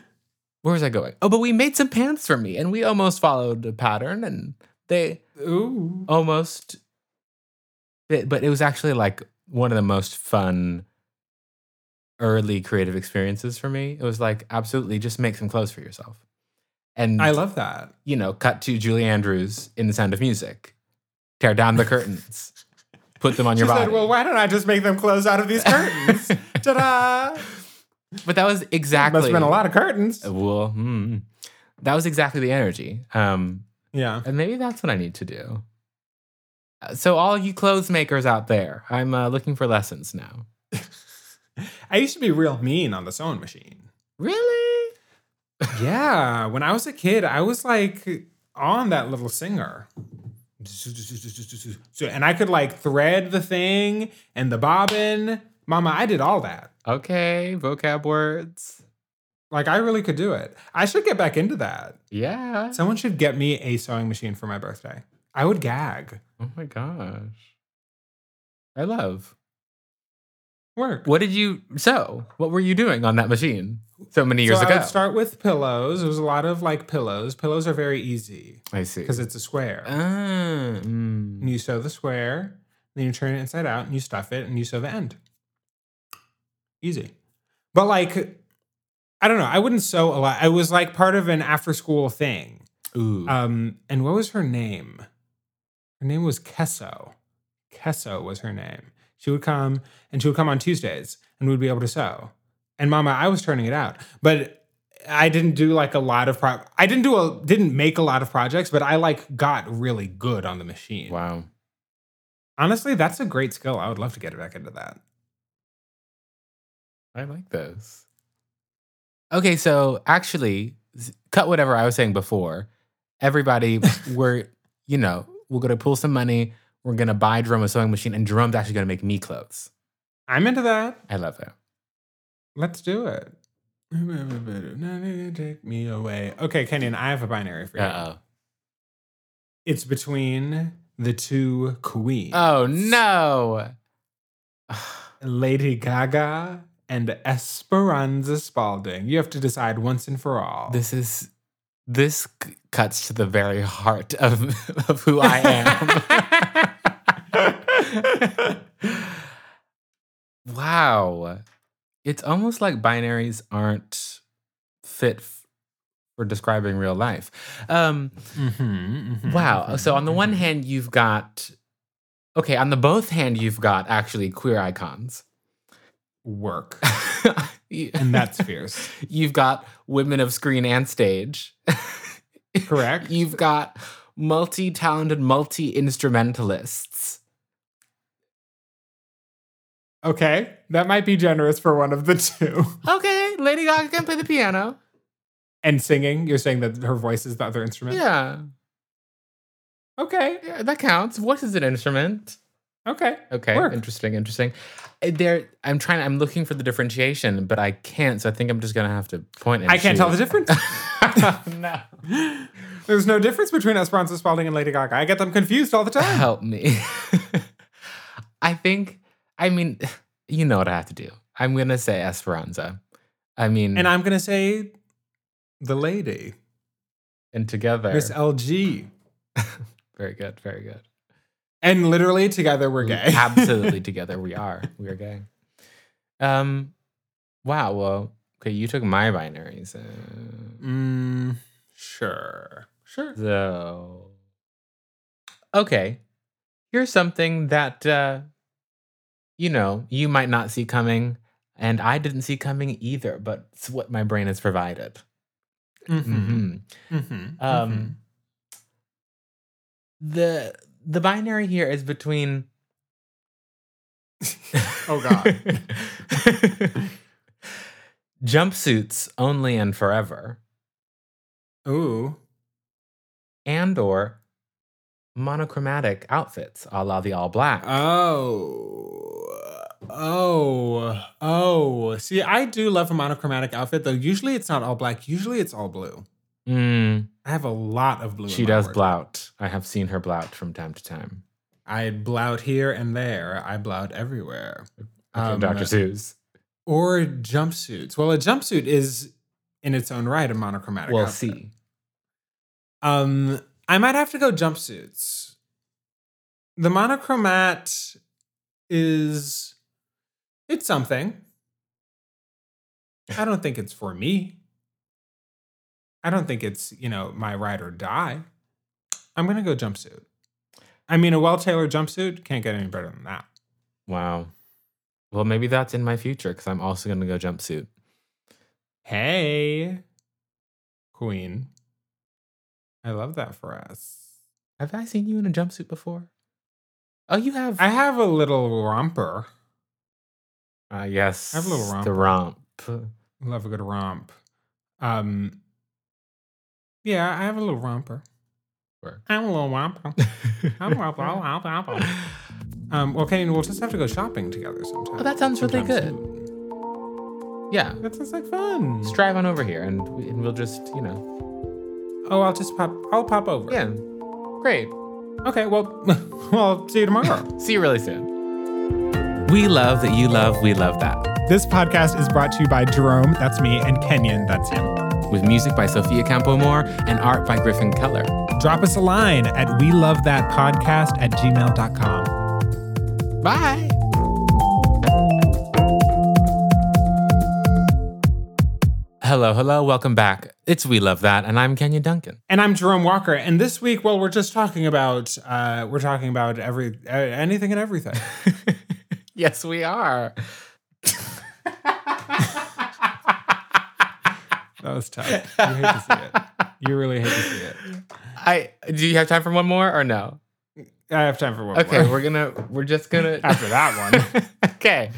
where was I going? Oh, but we made some pants for me, and we almost followed a pattern, and they Ooh. almost. But but it was actually like one of the most fun early creative experiences for me. It was like absolutely just make some clothes for yourself, and I love that. you know, cut to Julie Andrews in The Sound of Music, tear down the curtains, put them on your she body. said, "Well, why don't I just make them close out of these curtains?" *laughs* Ta-da! but that was exactly Must have been a lot of curtains. Well, hmm. that was exactly the energy. Um, Yeah. and maybe that's what I need to do. Uh, So, all you clothes makers out there, I'm uh, looking for lessons now. *laughs* I used to be real mean on the sewing machine. Really? Yeah, when I was a kid, I was like on that little singer. So, and I could like thread the thing and the bobbin. Mama, I did all that. Okay, vocab words. Like I really could do it. I should get back into that. Yeah. Someone should get me a sewing machine for my birthday. I would gag. Oh my gosh. I love. Work. What did you sew? What were you doing on that machine so many years so ago? I would start with pillows. It was a lot of like pillows. Pillows are very easy I see. because it's a square. Ah, mm. And you sew the square, then you turn it inside out and you stuff it and you sew the end. Easy. But like, I don't know. I wouldn't sew a lot. I was like part of an after school thing. Ooh. Um, and what was her name? Her name was Kesso. Kesso was her name. She would come and she would come on Tuesdays and we'd be able to sew. And mama, I was turning it out. But I didn't do like a lot of pro I didn't do a didn't make a lot of projects, but I like got really good on the machine. wow. Honestly, that's a great skill. I would love to get back into that. I like this. Okay, so actually, cut whatever I was saying before. Everybody, we're, you know, we're going to pull some money. We're going to buy Jerome a sewing machine, and Jerome's actually going to make me clothes. I'm into that. I love that. Let's do it. Take me away. Okay, Kenyon, I have a binary for you. Uh It's between the two queens. oh. Oh, no. *sighs* Lady Gaga and Esperanza Spalding. You have to decide once and for all. This is, this c- cuts to the very heart of, *laughs* of who I am. *laughs* wow. It's almost like binaries aren't fit f- for describing real life. Um, Mhm, wow. mhm, So on the one mhm. hand, you've got okay. On the both hand, you've got actually queer icons, work, *laughs* and that's fierce. *laughs* You've got women of screen and stage. *laughs* Correct. You've got multi-talented, multi-instrumentalists. Okay, that might be generous for one of the two. *laughs* Okay, Lady Gaga can play the piano. And singing, you're saying that her voice is the other instrument. Yeah, Okay. yeah, that counts. What is an instrument? Okay. Okay, Work. interesting, interesting. Uh, There, I'm trying. I'm looking for the differentiation, but I can't. So I think I'm just gonna have to point. I can't tell the difference. *laughs* no, There's no difference between Esperanza Spalding and Lady Gaga. I get them confused all the time. help me. *laughs* I think. I mean, you know what I have to do. I'm gonna say Esperanza. I mean, And I'm gonna say the lady, and together, Miss LG. *laughs* very good, very good. And literally together we're gay. *laughs* Absolutely, together we are. We are gay. Um, wow. Well, okay, you took my binaries. Uh, mm, sure. Sure. so, okay, here's something that uh, you know you might not see coming, and I didn't see coming either. But it's what my brain has provided. Mm-hmm. Mhm. Mm-hmm. Um, the the binary here is between *laughs* Oh, God. *laughs* jumpsuits only and forever Ooh. and or monochromatic outfits, a la the all black. Oh. Oh. Oh. See, I do love a monochromatic outfit, though. Usually it's not all black. Usually it's all blue. Mm, I have a lot of blue. she does wardrobe. blout. I have seen her blout from time to time. I blout here and there. I blout everywhere. Um, Dr. Seuss. Or jumpsuits. Well, a jumpsuit is in its own right a monochromatic We'll outfit. see. Um, I might have to go jumpsuits. The monochromat is it's something. I don't think it's for me. I don't think it's, you know, my ride or die. I'm gonna go jumpsuit. I mean, a well-tailored jumpsuit can't get any better than that. Wow. Well, maybe that's in my future because I'm also going to go jumpsuit. Hey, Queen. I love that for us. Have I seen you in a jumpsuit before? Oh, you have. I have a little romper. uh, yes. I have a little romper. The romp. Love a good romp. Um, yeah, I have a little romper. Work. I'm a little romper. I'm a romper. I'm a romper, I'm a romper. *laughs* Um, well, Kenny, we'll just have to go shopping together sometime. Oh, that sounds really sometime good. soon. Yeah. That sounds like fun. Just drive on over here and, we, and we'll just, you know. Oh, I'll just pop. I'll pop over. Yeah. Great. Okay. Well, *laughs* well, see you tomorrow. *laughs* See you really soon. We love that you love, we love that. this podcast is brought to you by Jerome, that's me, and Kenyon, that's him. With music by Sophia Campomore and art by Griffin Keller. Drop us a line at we love that podcast at gmail.com. Bye. Hello, hello, welcome back. It's We Love That, and I'm Kenyon Duncan. And I'm Jerome Walker. And this week, well, we're just talking about uh, we're talking about every uh, anything and everything. *laughs* yes, we are. *laughs* That was tough. You hate to see it. You really hate to see it. I do you have time for one more or no? I have time for one Okay, more. we're gonna we're just gonna *laughs* After that one. *laughs* okay.